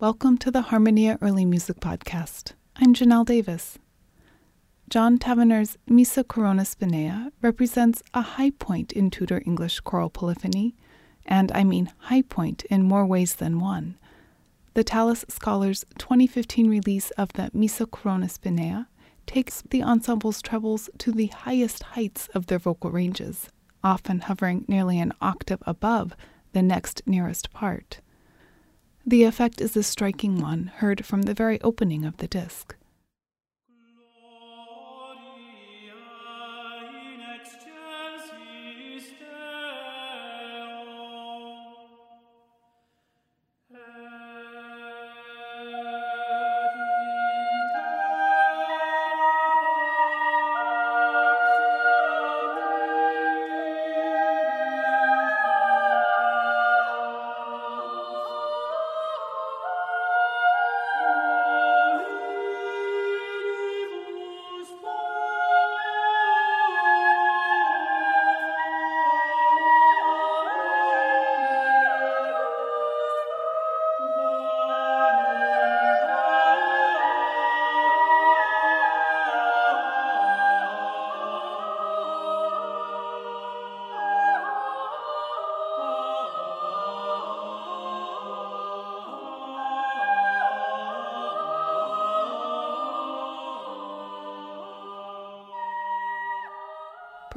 Welcome to the Harmonia Early Music Podcast. I'm Janelle Davis. John Taverner's Missa Corona Spinea represents a high point in Tudor English choral polyphony, and I mean high point in more ways than one. The Tallis Scholars' 2015 release of the Missa Corona Spinea takes the ensemble's trebles to the highest heights of their vocal ranges, often hovering nearly an octave above the next nearest part. The effect is a striking one, heard from the very opening of the disc.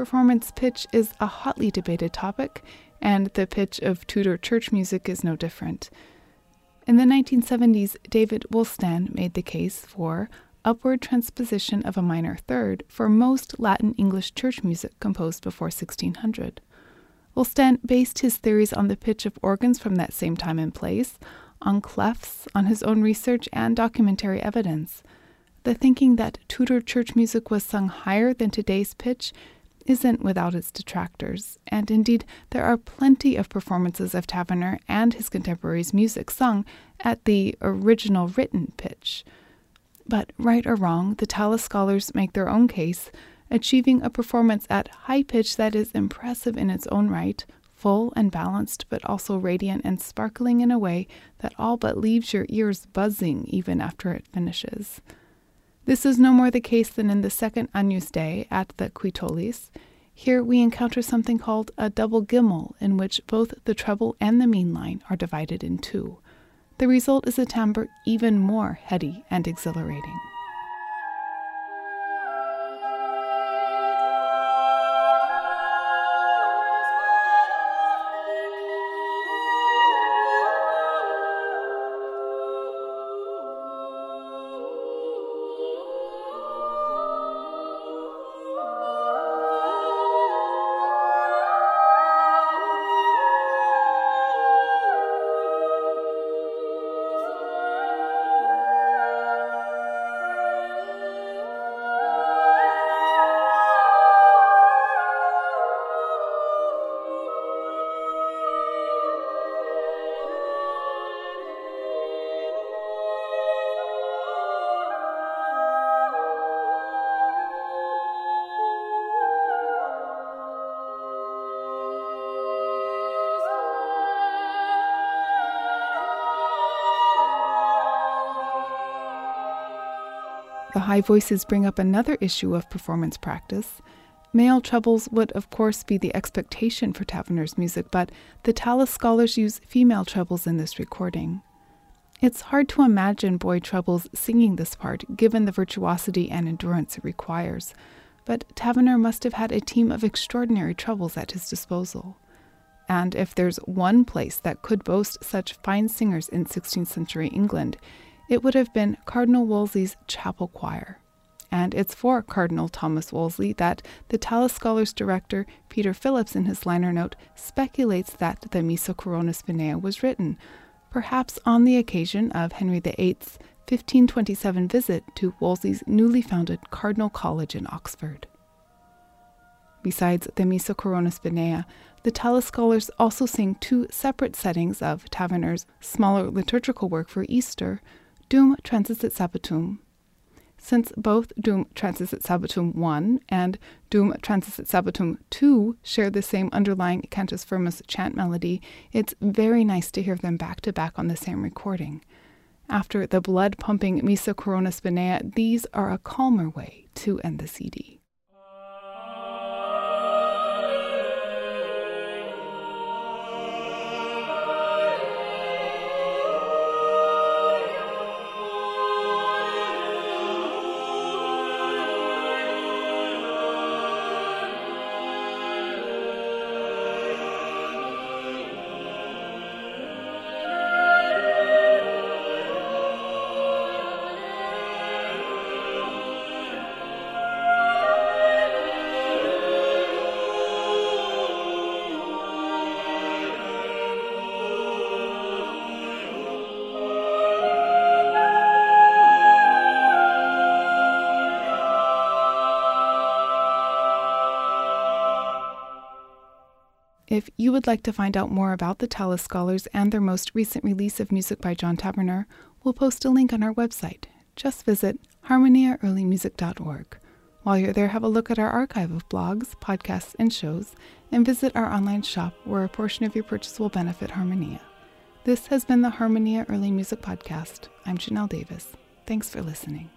Performance pitch is a hotly debated topic, and the pitch of Tudor church music is no different. In the 1970s, David Wulstan made the case for upward transposition of a minor third for most Latin English church music composed before 1600. Wulstan based his theories on the pitch of organs from that same time and place, on clefs, on his own research, and documentary evidence. The thinking that Tudor church music was sung higher than today's pitch isn't without its detractors, and indeed there are plenty of performances of Taverner and his contemporaries' music sung at the original written pitch. But right or wrong, the Tallis scholars make their own case, achieving a performance at high pitch that is impressive in its own right, full and balanced, but also radiant and sparkling in a way that all but leaves your ears buzzing even after it finishes. This is no more the case than in the second Agnus Dei at the Qui tollis. Here we encounter something called a double gimel, in which both the treble and the mean line are divided in two. The result is a timbre even more heady and exhilarating. The high voices bring up another issue of performance practice. Male trebles would, of course, be the expectation for Taverner's music, but the Tallis scholars use female trebles in this recording. It's hard to imagine boy trebles singing this part, given the virtuosity and endurance it requires, but Taverner must have had a team of extraordinary trebles at his disposal. And if there's one place that could boast such fine singers in 16th century England, it would have been Cardinal Wolsey's chapel choir. And it's for Cardinal Thomas Wolsey that the Tallis Scholars director Peter Phillips, in his liner note, speculates that the Missa Corona Spinea was written, perhaps on the occasion of Henry VIII's 1527 visit to Wolsey's newly founded Cardinal College in Oxford. Besides the Missa Corona Spinea, the Tallis scholars also sing two separate settings of Taverner's smaller liturgical work for Easter, Dum Transisset Sabbatum. Since both Dum Transisset Sabbatum 1 and Dum Transisset Sabbatum 2 share the same underlying cantus firmus chant melody, it's very nice to hear them back to back on the same recording. After the blood pumping Missa Corona Spinea, these are a calmer way to end the CD. If you would like to find out more about the Tallis Scholars and their most recent release of music by John Taverner, we'll post a link on our website. Just visit harmoniaearlymusic.org. While you're there, have a look at our archive of blogs, podcasts, and shows, and visit our online shop where a portion of your purchase will benefit Harmonia. This has been the Harmonia Early Music Podcast. I'm Janelle Davis. Thanks for listening.